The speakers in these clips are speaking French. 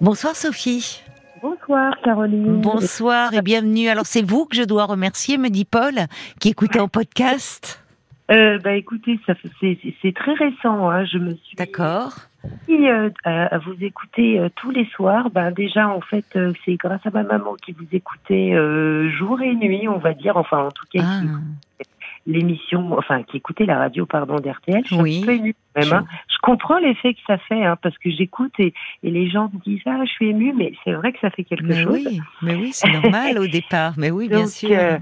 Bonsoir Sophie. Bonsoir Caroline. Bonsoir et bienvenue. Alors c'est vous que je dois remercier, me dit Paul, qui écoutait en podcast. Euh, bah écoutez, ça c'est très récent. Hein. Je me suis. D'accord. Euh, à, vous écouter euh, tous les soirs. Ben déjà en fait c'est grâce à ma maman qui vous écoutait jour et nuit, on va dire. Enfin en tout cas. Ah. L'émission, enfin, qui écoutait la radio, pardon, d'RTL. Je suis Même, hein. Je comprends l'effet que ça fait, hein, parce que j'écoute et, et les gens me disent ah, je suis émue, mais c'est vrai que ça fait quelque Mais chose. oui, mais oui, c'est normal au départ. Mais oui, bien Donc, sûr. euh,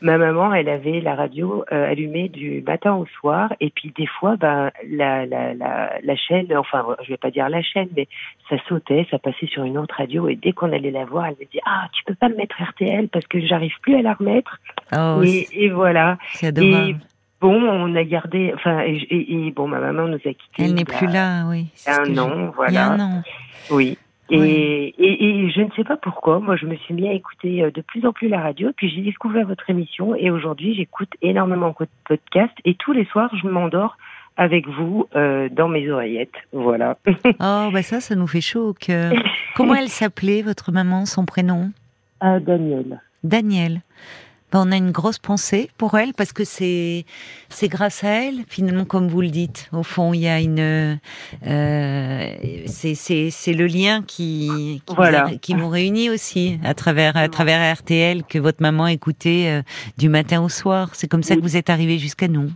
ma maman, elle avait la radio euh, allumée du matin au soir, et puis des fois, ben, la, la, la, la chaîne, enfin, je vais pas dire la chaîne, mais ça sautait, ça passait sur une autre radio, et dès qu'on allait la voir, elle me dit ah, tu peux pas me mettre RTL parce que j'arrive plus à la remettre. Oh, et, et voilà. c'est adorable. Bon, on a gardé, enfin, et, et- et bon, ma maman nous a quittés. Elle n'est plus là, oui. Un je- an, Il y a voilà. un an. Oui. Et, Oui. et, et je ne sais pas pourquoi, moi je me suis mis à écouter euh, de plus en plus la radio, puis j'ai découvert votre émission et aujourd'hui j'écoute énormément de podcasts et tous les soirs je m'endors avec vous euh, dans mes oreillettes. Voilà. Oh, bah ça, ça nous fait chaud au cœur. Comment elle s'appelait, votre maman, son prénom? Ah, Daniel. Daniel. Ben, on a une grosse pensée pour elle parce que c'est c'est grâce à elle finalement comme vous le dites. Au fond il y a une euh, c'est c'est c'est le lien qui qui, Voilà. nous réunit aussi à travers à travers RTL que votre maman écoutait euh, du matin au soir. C'est comme ça que vous êtes arrivé jusqu'à nous.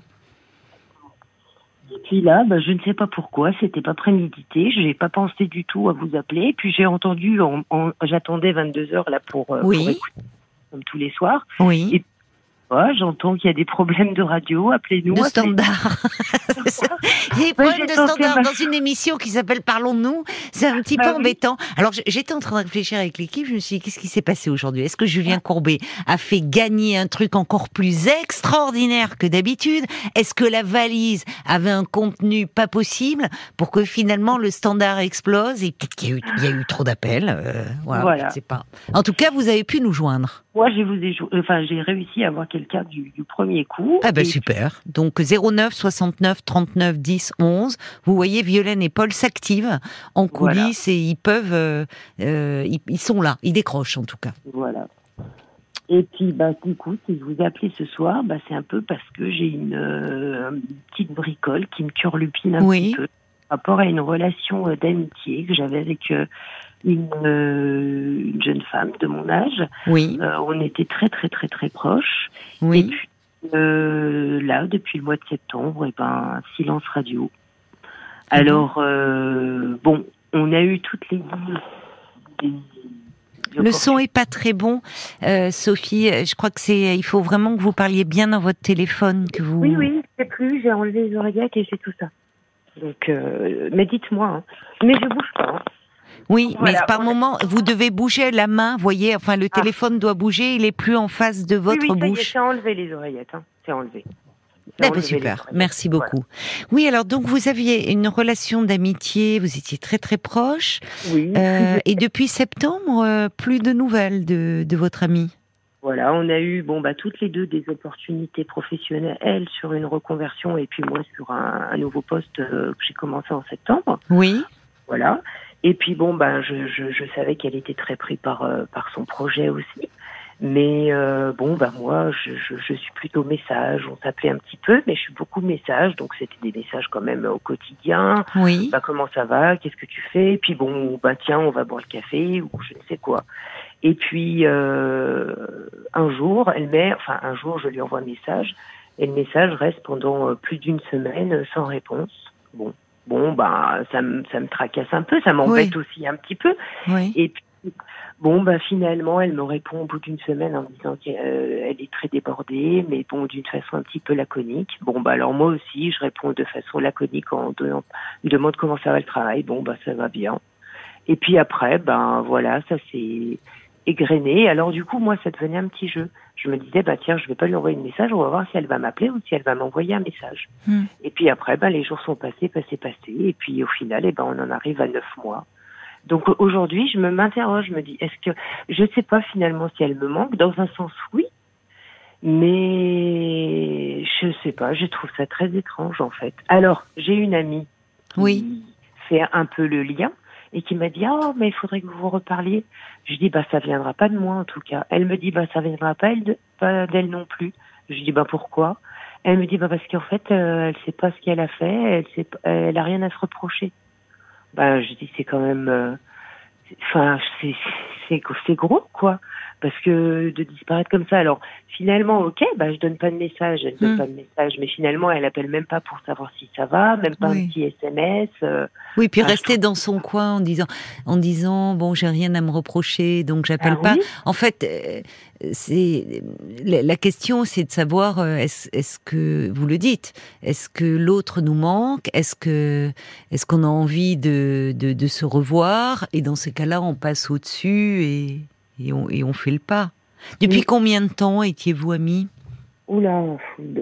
Et puis là, bah, je ne sais pas pourquoi, c'était pas prémédité, je n'ai pas pensé du tout à vous appeler, puis j'ai entendu, en, en- j'attendais 22 heures là pour, euh, Oui. pour écouter comme tous les soirs. oui Et Ouais, J'entends qu'il y a des problèmes de radio, appelez-nous. de standard. Il y a des problèmes de standard ma- dans une émission qui s'appelle Parlons-nous. C'est un petit Bah peu oui. embêtant. Alors, j'étais en train de réfléchir avec l'équipe. Je me suis dit, qu'est-ce qui s'est passé aujourd'hui? Est-ce que Julien Courbet a fait gagner un truc encore plus extraordinaire que d'habitude? Est-ce que la valise avait un contenu pas possible pour que finalement le standard explose Et peut-être qu'il y a eu, il y a eu trop d'appels. euh, voilà, Voilà. je ne sais pas. En tout cas, vous avez pu nous joindre. Moi, je vous ai, jou- enfin, j'ai réussi à avoir quelqu'un du, du premier coup. Ah ben super. Donc 09 69 39 10 11. Vous voyez, Violaine et Paul s'activent en Voilà. coulisses et ils peuvent, euh, euh, ils, ils sont là, ils décrochent en tout cas. Voilà. Et puis, bah, du coup, si je vous ai appelé ce soir, bah, c'est un peu parce que j'ai une, euh, une petite bricole qui me turlupine un Oui. petit peu par rapport à une relation d'amitié que j'avais avec une, une jeune femme de mon âge. Oui, Euh, on était très, très, très, très proches. Et oui. puis, euh, là, depuis le mois de septembre, et ben, silence radio. Alors, euh, bon, on a eu toutes les... des- Le son est pas très bon, euh, Sophie. Je crois que c'est, il faut vraiment que vous parliez bien dans votre téléphone, que vous. Oui, oui, c'est plus, j'ai enlevé les oreillettes et c'est tout ça. Donc, euh, mais dites-moi, hein. mais je bouge pas. hein. Oui, Voilà, mais par moment, vous devez bouger la main. Voyez, enfin, le Ah. téléphone doit bouger. Il est plus en face de votre oui, oui, bouche. c'est enlevé les oreillettes, hein. c'est enlevé. Eh ben, super, merci Voilà. beaucoup. Oui, alors donc vous aviez une relation d'amitié, vous étiez très très proches, Oui. euh, et depuis septembre, euh, plus de nouvelles de, de votre ami. Voilà, on a eu bon bah toutes les deux des opportunités professionnelles, elle sur une reconversion et puis moi sur un, un nouveau poste euh, que j'ai commencé en septembre. Oui, Voilà. Et puis bon ben je, je, je savais qu'elle était très prise par euh, par son projet aussi. Mais euh, bon ben moi je, je, je suis plutôt message, on s'appelait un petit peu, mais je suis beaucoup message, donc c'était des messages quand même au quotidien. oui, Bah comment ça va, qu'est-ce que tu fais, puis bon bah tiens on va boire le café ou je ne sais quoi. Et puis euh, un jour elle met, enfin un jour je lui envoie un message et le message reste pendant euh, plus d'une semaine euh, sans réponse. Bon bon bah ça me ça me tracasse un peu, ça m'embête aussi un petit peu. oui. Et puis, bon, bah, finalement, elle me répond au bout d'une semaine en me disant qu'elle est très débordée, mais bon, d'une façon un petit peu laconique. Bon, bah, alors moi aussi, je réponds de façon laconique en donnant, je demande comment ça va le travail. Bon, bah, ça va bien. Et puis après, ben, voilà, ça s'est égrené. Alors, du coup, moi, ça devenait un petit jeu. Je me disais, bah, tiens, je vais pas lui envoyer un message, on va voir si elle va m'appeler ou si elle va m'envoyer un message. Hmm. Et puis après, ben, les jours sont passés, passés, passés. Et puis, au final, eh ben, on en arrive à neuf mois. Donc aujourd'hui, je me m'interroge, je me dis, est-ce que je ne sais pas finalement si elle me manque Dans un sens, oui, mais je sais pas. Je trouve ça très étrange en fait. Alors, j'ai une amie qui Oui. fait un peu le lien, et qui m'a dit oh mais il faudrait que vous vous reparliez. Je dis bah ça viendra pas de moi en tout cas. Elle me dit bah ça viendra pas elle pas d'elle non plus. Je dis bah pourquoi? Elle me dit bah parce qu'en fait euh, elle sait pas ce qu'elle a fait, elle sait elle a rien à se reprocher. Bah je dis c'est quand même euh, enfin c'est c'est gros quoi parce que de disparaître comme ça alors finalement ok bah je donne pas de message elle donne Hmm. pas de message mais finalement elle appelle même pas pour savoir si ça va même pas Oui. un petit SMS euh, Oui, puis je rester dans son coin en disant, en disant, bon, j'ai rien à me reprocher, donc j'appelle ah pas. oui, En fait, euh, c'est la la question, c'est de savoir euh, est-ce que vous le dites, est-ce que l'autre nous manque, est-ce que est-ce qu'on a envie de, de de se revoir, et dans ces cas-là, on passe au-dessus et et on et on fait le pas. Depuis Oui. combien de temps étiez-vous amis? Oula,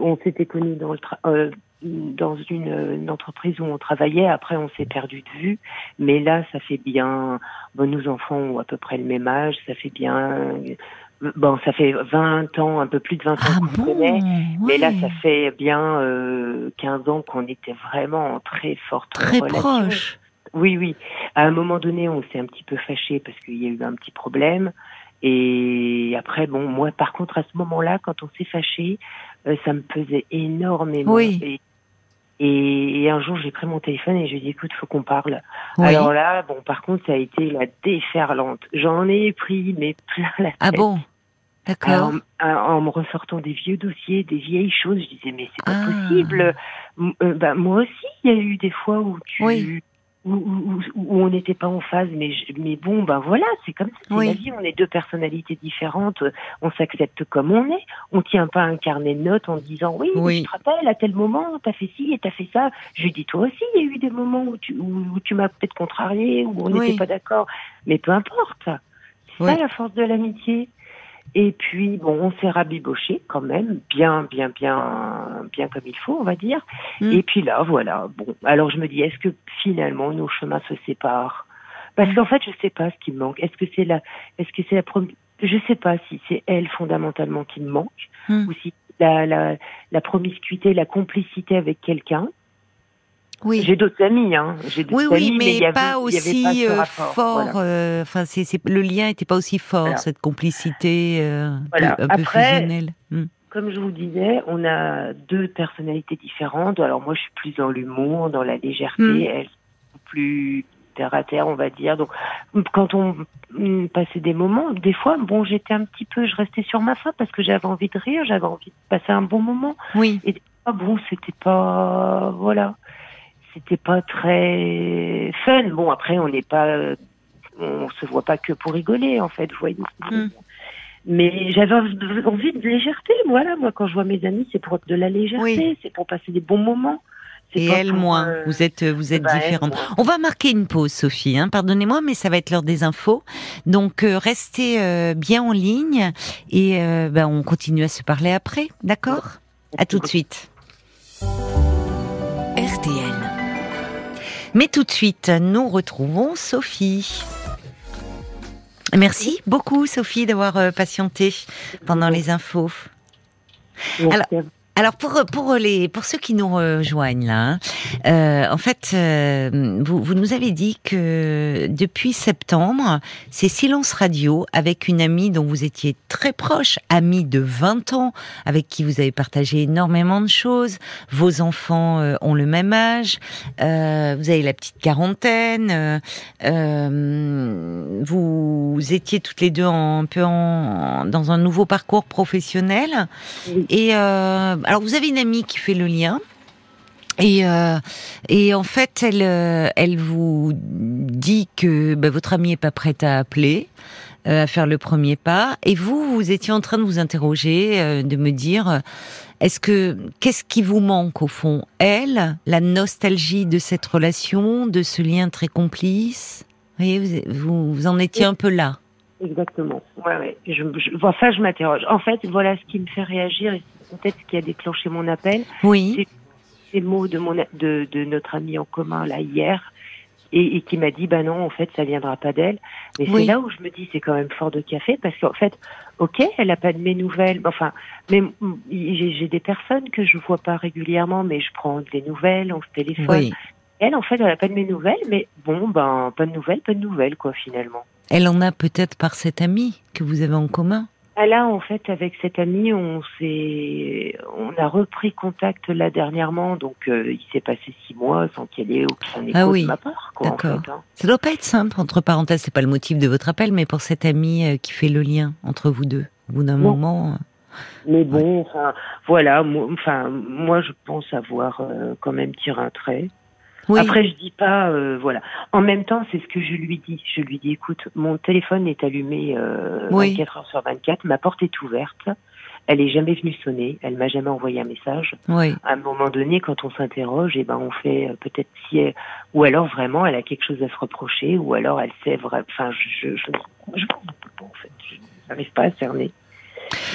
on s'était connus dans le euh, dans une, une entreprise où on travaillait. Après, on s'est perdu de vue. Mais là, ça fait bien. Bon, nos enfants ont à peu près le même âge. Ça fait bien. Bon, ça fait 20 ans, un peu plus de 20 ans Ah qu'on se bon? connaît. Mais là, ça fait bien euh, 15 ans qu'on était vraiment en très forte très relation. proche. Oui, oui. À un moment donné, on s'est un petit peu fâché parce qu'il y a eu un petit problème. Et après, bon, moi, par contre, à ce moment-là, quand on s'est fâché, euh, ça me pesait énormément. Oui. Et, et, et un jour, j'ai pris mon téléphone et je lui ai dit, écoute, faut qu'on parle. Oui. Alors là, bon, par contre, ça a été la déferlante. J'en ai pris, mais plein la tête. Ah bon, d'accord. En, en me ressortant des vieux dossiers, des vieilles choses, je disais mais c'est pas Ah. possible. M- euh, bah, moi aussi, il y a eu des fois où tu, Oui. Où, où- où- où on n'était pas en phase, mais je- mais bon, ben voilà, c'est comme ça, c'est Oui. la vie. On est deux personnalités différentes, euh, on s'accepte comme on est. On tient pas un carnet de notes en disant oui, Oui. tu te rappelles à tel moment, t'as fait ci et t'as fait ça. Je lui dis toi aussi, il y a eu des moments où tu, où, où tu m'as peut-être contrarié, où on n'était Oui. pas d'accord, mais peu importe. C'est ça la force de l'amitié. Et puis, bon, on s'est rabiboché quand même, bien, bien, bien, bien comme il faut, on va dire. Mm. Et puis là, voilà. Bon, alors je me dis, est-ce que finalement nos chemins se séparent? Parce qu'en fait, je sais pas ce qui me manque. Est-ce que c'est la, est-ce que c'est la première Je sais pas si c'est elle fondamentalement qui me manque Mm. ou si la, la, la promiscuité, la complicité avec quelqu'un. Oui. J'ai d'autres amis, hein. J'ai d'autres Oui, oui, amis, mais, y avait, pas il y avait aussi pas ce euh, rapport, fort. voilà. euh, Enfin, c'est, c'est- le lien n'était pas aussi fort, Voilà. cette complicité euh, un Voilà. peu- un peu Après, fusionnelle. Hmm. Comme je vous disais, on a deux personnalités différentes. Alors moi, je suis plus dans l'humour, dans la légèreté. Mm. Elle, est plus terre à terre, on va dire. Donc, quand on passait des moments, des fois, bon, j'étais un petit peu, je restais sur ma faim parce que j'avais envie de rire, j'avais envie de passer un bon moment. Oui, Ah bon, c'était pas, voilà, c'était pas très fun. Bon, après, on n'est pas, euh, on se voit pas que pour rigoler, en fait, vous voyez. Mm. Mais j'avais envie de légèreté, voilà. Moi, quand je vois mes amis, c'est pour de la légèreté, Oui. c'est pour passer des bons moments. Et elle pour, moins. euh, Vous êtes, vous êtes bah, moins. On va marquer une pause, Sophie. Hein, Pardonnez-moi, mais ça va être l'heure des infos. Donc, euh, restez euh, bien en ligne et euh, ben, on continue à se parler après. D'accord? À tout de suite. Mais tout de suite, nous retrouvons Sophie. Merci beaucoup, Sophie, d'avoir euh, patienté pendant les infos. Merci alors-. Alors pour pour les pour ceux qui nous rejoignent là, hein, euh, en fait, euh, vous vous nous avez dit que depuis septembre, c'est Silence Radio avec une amie dont vous étiez très proche, amie de 20 ans, avec qui vous avez partagé énormément de choses. Vos enfants euh, ont le même âge, euh, vous avez la petite quarantaine, euh, vous étiez toutes les deux en, un peu en, dans un nouveau parcours professionnel. Et euh, alors vous avez une amie qui fait le lien. Et, euh, en fait, elle, euh, elle vous dit que bah, votre amie est pas prête à appeler, euh, à faire le premier pas. Et vous, vous étiez en train de vous interroger, de me dire, est-ce que qu'est-ce qui vous manque au fond? Elle, la nostalgie de cette relation, de ce lien très complice? Vous en étiez un peu là. Exactement. Ouais. Je, je, enfin, je m'interroge. En fait, voilà ce qui me fait réagir peut-être ce qui a déclenché mon appel. Oui. Ces mots de, mon, de, de notre ami en commun, là, hier, et, et qui m'a dit, bah non, en fait, ça viendra pas d'elle. Mais Oui. c'est là où je me dis, c'est quand même fort de café, parce qu'en fait, ok, elle a pas de mes nouvelles. Enfin, mais j'ai des personnes que je vois pas régulièrement, mais je prends des nouvelles, on se téléphone. Oui. Elle, en fait, elle n'a pas de mes nouvelles, mais bon, ben, pas de nouvelles, pas de nouvelles, quoi, finalement. Elle en a peut-être par cette amie que vous avez en commun Là, en fait, avec cette amie, on s'est, on a repris contact là dernièrement, donc euh, il s'est passé six mois sans qu'il y ait aucun écho ah oui. de ma part. Quoi, D'accord. En fait, hein. Ça doit pas être simple, entre parenthèses, c'est pas le motif de votre appel, mais pour cette amie euh, qui fait le lien entre vous deux. Au bout d'un moment. euh, Mais bon, enfin, voilà, moi, enfin, moi, je pense avoir euh, quand même tiré un trait. Oui. Après, je dis pas, euh, voilà. En même temps, c'est ce que je lui dis. Je lui dis, écoute, mon téléphone est allumé euh, Oui. 24 heures sur 24, ma porte est ouverte. Elle est jamais venue sonner, elle m'a jamais envoyé un message. oui. À un moment donné, quand on s'interroge, eh ben, on fait euh, peut-être si elle, ou alors vraiment, elle a quelque chose à se reprocher, ou alors elle sait enfin, je, je, je, je, en fait, je n'arrive pas à cerner.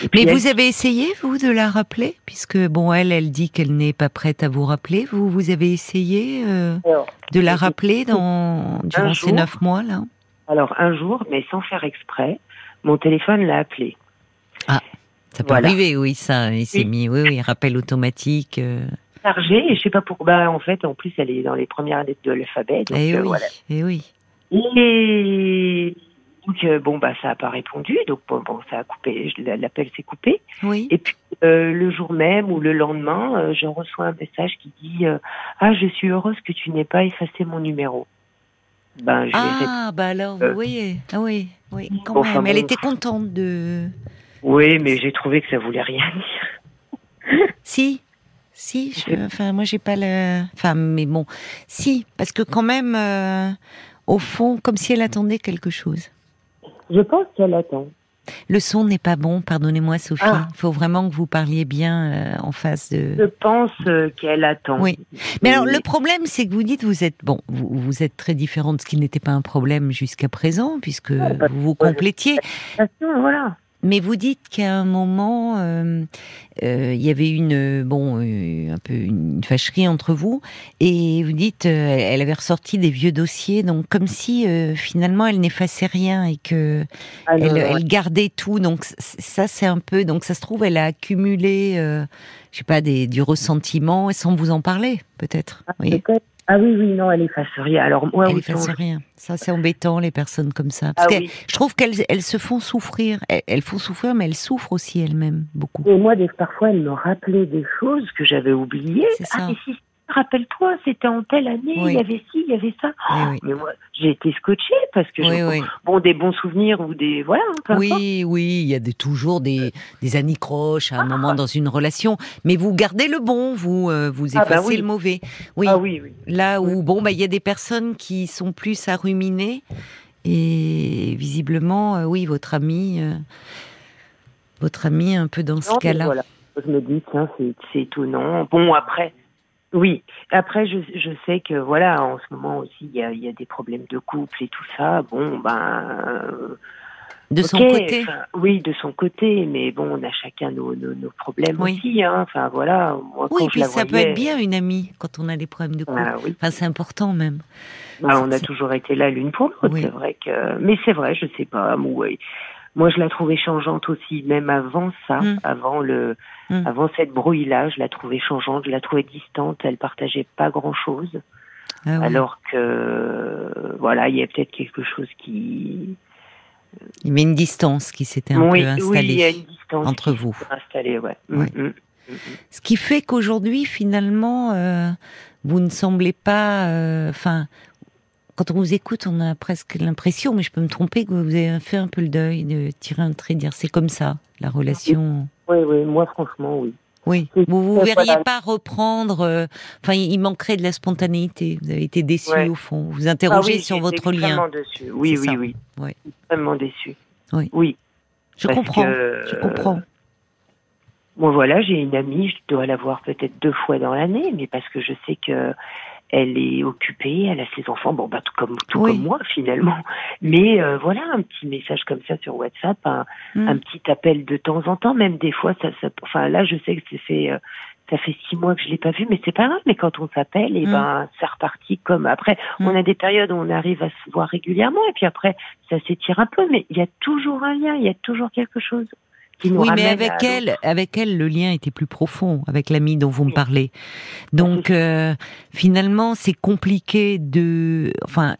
Et Mais elle- vous avez essayé, vous, de la rappeler? Puisque, bon, elle, elle dit qu'elle n'est pas prête à vous rappeler. Vous, vous avez essayé euh, Alors, de la rappeler dans, durant ces neuf mois, là? Alors un jour, mais sans faire exprès, mon téléphone l'a appelé. Ça peut Voilà. arriver, oui, ça. Il s'est Oui. mis, oui, oui, rappel automatique. euh, Chargé, et je sais pas pourquoi. Bah, en fait, en plus, elle est dans les premières lettres de l'alphabet. Donc, eh euh, oui, voilà. eh oui. Et donc, euh, bon, bah, ça a pas répondu. Donc, bon, bon, ça a coupé. L'appel s'est coupé. Oui. Et puis, euh, le jour même ou le lendemain, euh, je reçois un message qui dit Ah, je suis heureuse que tu n'aies pas effacé mon numéro. Ben, je Ah, bah alors, vous voyez. Ah oui, oui, quand Enfin, même. Elle bon. était contente de. Oui, mais j'ai trouvé que ça voulait rien dire. Si, si. je- Enfin, moi, j'ai pas le. Enfin, mais bon, si, parce que quand même, au fond, comme si elle attendait quelque chose. Je pense qu'elle attend. Le son n'est pas bon, pardonnez-moi, Sophie. Il Ah. faut vraiment que vous parliez bien euh, en face de. Je pense euh, qu'elle attend. Oui. Mais alors, le problème, c'est que vous dites, vous êtes bon, vous, vous êtes très différente, ce qui n'était pas un problème jusqu'à présent, puisque Ouais, parce vous vous que- complétiez. Voilà. Mais vous dites qu'à un moment, euh, euh, il y avait une bon, euh, un peu une fâcherie entre vous, et vous dites, euh, elle avait ressorti des vieux dossiers, donc comme si euh, finalement elle n'effaçait rien et que elle, gardait tout. Donc ça, c'est un peu. Donc ça se trouve, elle a accumulé, euh, je sais pas, des, du ressentiment, et sans vous en parler, peut-être. Ah, Oui. peut-être. Ah oui, oui, non, elle efface rien. Alors, moi, Elle efface rien. Ça, c'est embêtant, les personnes comme ça. Parce Ah que oui. je trouve qu'elles elles se font souffrir. Elles, elles font souffrir, mais elles souffrent aussi elles-mêmes beaucoup. Et moi, des, parfois, elle me rappelait des choses que j'avais oubliées. C'est Ah, ça. mais si, rappelle-toi, c'était en telle année, Oui. il y avait ci, il y avait ça. Oui. Mais moi, j'ai été scotchée parce que Oui, je- bon, des bons souvenirs ou des voilà. importe. Oui, oui, il y a des, toujours des, des anicroches à un Ah. moment dans une relation, mais vous gardez le bon, vous euh, vous Ah bah effacez le mauvais. Oui, Ah oui, là où bon, bah il y a des personnes qui sont plus à ruminer et visiblement, euh, oui, votre ami, euh, votre ami un peu dans ce Non, cas-là. voilà. Je me dis, tiens, c'est étonnant. Bon, après, oui. Après, je, je sais que, voilà, en ce moment aussi, il y a, il y a des problèmes de couple et tout ça. Bon, ben. euh, De son côté, Oui, de son côté. Mais bon, on a chacun nos, nos, nos problèmes Oui. aussi. Hein. Enfin, voilà. Moi, oui, quand je puis la ça peut être bien une amie quand on a des problèmes de couple. Ah, oui. Enfin, c'est important même. Bah, on a toujours été là l'une pour l'autre, Oui. c'est vrai que. Mais c'est vrai, je sais pas. Moi, moi, je la trouvais changeante aussi, même avant ça, Mm. avant le, Mm. avant cette brouille-là, je la trouvais changeante, je la trouvais distante. Elle partageait pas grand-chose, Ah oui. alors que voilà, il y a peut-être quelque chose qui. Il y une distance qui s'était un oui, peu oui, installée. il y a une distance entre qui vous. installée, ouais. Ouais. Mm. Ce qui fait qu'aujourd'hui, finalement, euh, vous ne semblez pas. euh, Enfin, quand on vous écoute, on a presque l'impression, mais je peux me tromper, que vous avez fait un peu le deuil de tirer un trait, dire c'est comme ça, la relation. Oui, oui, moi franchement, oui. Oui. Oui, Vous vous voilà. verriez pas reprendre. euh, Enfin, il manquerait de la spontanéité. Vous avez été déçu Ouais. au fond. Vous interrogez Ah oui, sur votre lien. extrêmement Dessus. Oui, oui, oui. Ouais. Extrêmement déçu. Oui. Oui. Je parce comprends. que, Je comprends. Bon voilà, j'ai une amie, je dois la voir peut-être deux fois dans l'année, mais parce que je sais que elle est occupée, elle a ses enfants, bon bah tout comme tout Oui. comme moi finalement. Mais euh, voilà, un petit message comme ça sur WhatsApp, un, Hmm. un petit appel de temps en temps, même des fois ça, ça enfin là je sais que c'est fait euh, ça fait six mois que je l'ai pas vu, mais c'est pas grave. Mais quand on s'appelle, et Mm. ben c'est reparti comme après. Mm. On a des périodes où on arrive à se voir régulièrement, et puis après ça s'étire un peu, mais il y a toujours un lien, il y a toujours quelque chose qui nous oui, mais avec elle, avec elle, le lien était plus profond avec l'ami dont vous me parlez. Donc euh, finalement, c'est compliqué de, enfin,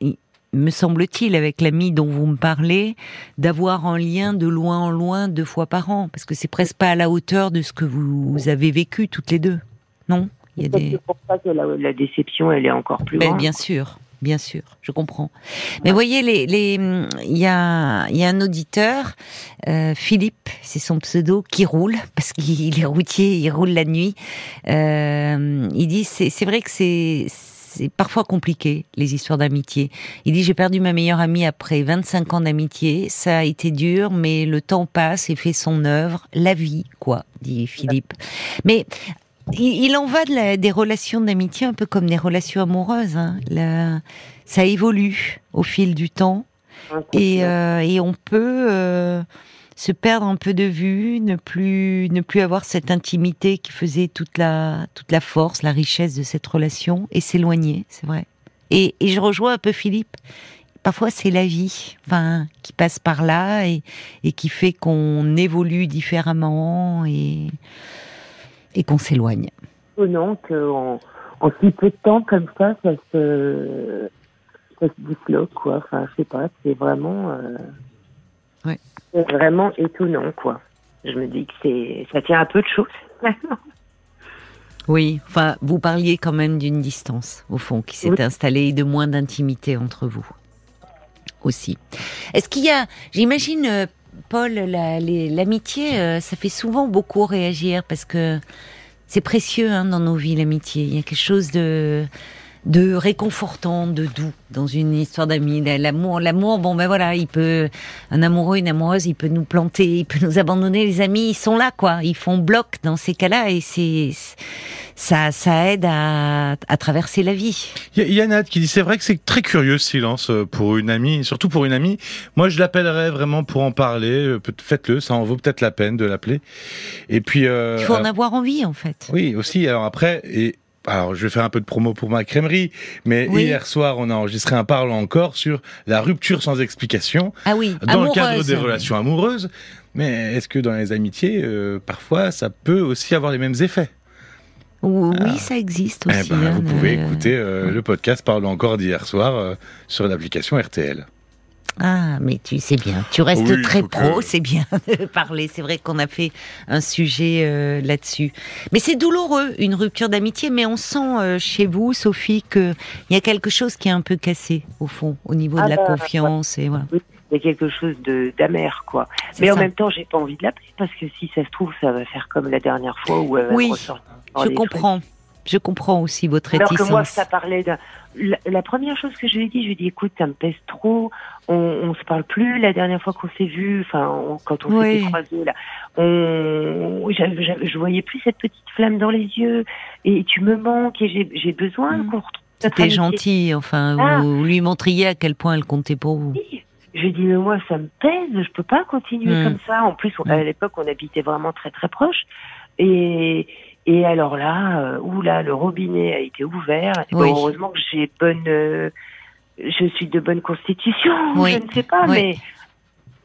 me semble-t-il, avec l'ami dont vous me parlez, d'avoir un lien de loin en loin deux fois par an, parce que c'est presque pas à la hauteur de ce que vous avez vécu toutes les deux, non? Il y a Peut-être des, C'est pour ça que la, la déception, elle est encore plus Ben, grande. bien sûr, bien sûr, je comprends. Mais voyez, les, les, il y a, y a un auditeur, euh, Philippe, c'est son pseudo, qui roule parce qu'il est routier, il roule la nuit. Euh, il dit, c'est, c'est vrai que c'est, c'est parfois compliqué les histoires d'amitié. Il dit, j'ai perdu ma meilleure amie après 25 ans d'amitié. Ça a été dur, mais le temps passe et fait son œuvre. La vie, quoi, dit Philippe. Mais il, il en va de la- des relations d'amitié un peu comme des relations amoureuses. hein. La- ça évolue au fil du temps et, euh, et on peut euh, se perdre un peu de vue, ne plus ne plus avoir cette intimité qui faisait toute la toute la force, la richesse de cette relation et s'éloigner, c'est vrai. Et, et je rejoins un peu Philippe. Parfois, c'est la vie, enfin, qui passe par là et, et qui fait qu'on évolue différemment et et qu'on s'éloigne. étonnant qu'en en si peu de temps comme ça, ça se, ça se disloque, quoi. Enfin, je sais pas, c'est vraiment, euh, Ouais. c'est vraiment étonnant, quoi. Je me dis que c'est, ça tient à peu de choses. Oui, enfin, vous parliez quand même d'une distance, au fond, qui s'est Oui. installée et de moins d'intimité entre vous. Aussi. Est-ce qu'il y a, j'imagine, euh, Paul, l'amitié, euh, ça fait souvent beaucoup réagir parce que c'est précieux hein, dans nos vies, l'amitié. Il y a quelque chose de de réconfortant, de doux dans une histoire d'amis. L'amour, l'amour, bon ben voilà, il peut, un amoureux, une amoureuse, il peut nous planter, il peut nous abandonner. Les amis, ils sont là, quoi. Ils font bloc dans ces cas-là et c'est, ça, ça aide à, à traverser la vie. Il y a- Nat qui dit c'est vrai que c'est très curieux ce silence euh, pour une amie, surtout pour une amie. Moi, je l'appellerais vraiment pour en parler. euh, Faites-le, ça en vaut peut-être la peine de l'appeler. Et puis, euh, Il faut en alors- avoir envie, en fait. oui, aussi. Alors après, et alors je vais faire un peu de promo pour ma crèmerie, mais Oui. hier soir, on a enregistré un parlant encore sur la rupture sans explication Ah oui, dans le cadre des relations amoureuses. Mais est-ce que dans les amitiés, euh, parfois, ça peut aussi avoir les mêmes effets? Oui, ça existe Eh aussi. ben, hein, Vous pouvez euh, écouter euh, le podcast Parlons encore d'hier soir euh, sur l'application RTL. Ah, mais tu sais bien, tu restes Oui, très que- pro, c'est bien de parler. C'est vrai qu'on a fait un sujet euh, là-dessus. Mais c'est douloureux, une rupture d'amitié, mais on sent euh, chez vous, Sophie, qu'il y a quelque chose qui est un peu cassé, au fond, au niveau Ah de la bah, confiance. Et voilà. Il y a quelque chose de, d'amer, quoi. Mais en même temps, j'ai pas envie de l'appeler parce que si ça se trouve, ça va faire comme la dernière fois où elle va Oui, Je comprends. Je comprends aussi votre Alors que réticence. moi, ça parlait d'un. La, la première chose que je lui ai dit, je lui ai dit, écoute, ça me pèse trop. On, on se parle plus. La dernière fois qu'on s'est vu, enfin, quand on Oui. s'était croisés là, on, je voyais plus cette petite flamme dans les yeux. Et tu me manques et j'ai, besoin Mm. qu'on retrouve. C'était gentil, enfin, Ah. vous lui montriez à quel point elle comptait pour vous. Je lui ai dit, mais moi, ça me pèse. Je peux pas continuer Mm. comme ça. En plus, on- Mm. à l'époque, on habitait vraiment très très proche. Et et alors là, euh, ouh là, le robinet a été ouvert. Bon, Oui. heureusement que j'ai bonne, euh, je suis de bonne constitution. Oui. Je ne sais pas, Oui. mais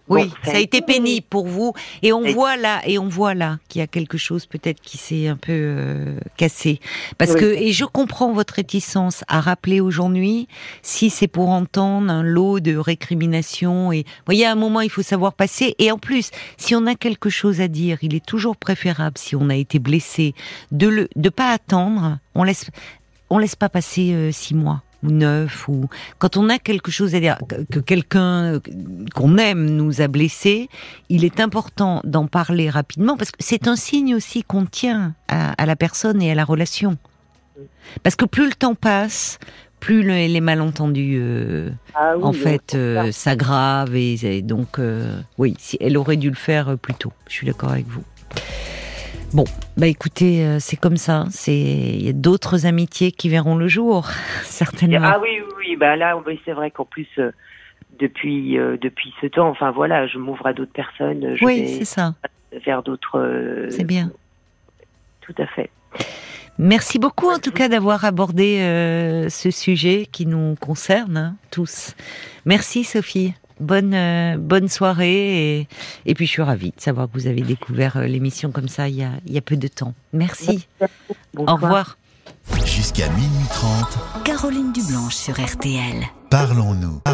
Oui, Bon, ça a été pénible pour vous, et on Et- voit là, et on voit là qu'il y a quelque chose peut-être qui s'est un peu euh, cassé, parce Oui. que et je comprends votre réticence à rappeler aujourd'hui si c'est pour entendre un lot de récriminations et, vous voyez, à un moment il faut savoir passer, et en plus, si on a quelque chose à dire, il est toujours préférable si on a été blessé de le de pas attendre, on laisse on laisse pas passer euh, six mois ou neuf ou quand on a quelque chose à dire que, que quelqu'un qu'on aime nous a blessé, il est important d'en parler rapidement parce que c'est un signe aussi qu'on tient à, à la personne et à la relation. Parce que plus le temps passe, plus le- les malentendus euh, ah oui, en fait euh, s'aggravent et, et donc euh, oui, elle aurait dû le faire plus tôt. Je suis d'accord avec vous. Bon, bah écoutez, euh, c'est comme ça. C'est il y a d'autres amitiés qui verront le jour, certainement. Ah oui, oui, oui, bah là, c'est vrai qu'en plus. euh, depuis euh, depuis ce temps, enfin voilà, je m'ouvre à d'autres personnes, je oui, c'est ça. vers d'autres. C'est bien. Tout à fait. Merci beaucoup en tout cas d'avoir abordé ce sujet qui nous concerne hein, tous. Merci Sophie. Bonne euh, bonne soirée et, et puis je suis ravie de savoir que vous avez découvert euh, l'émission comme ça il y a, il y a peu de temps. Merci. Bonsoir. Au revoir. Jusqu'à minuit 30, Caroline Dublanche sur RTL. parlons-nous.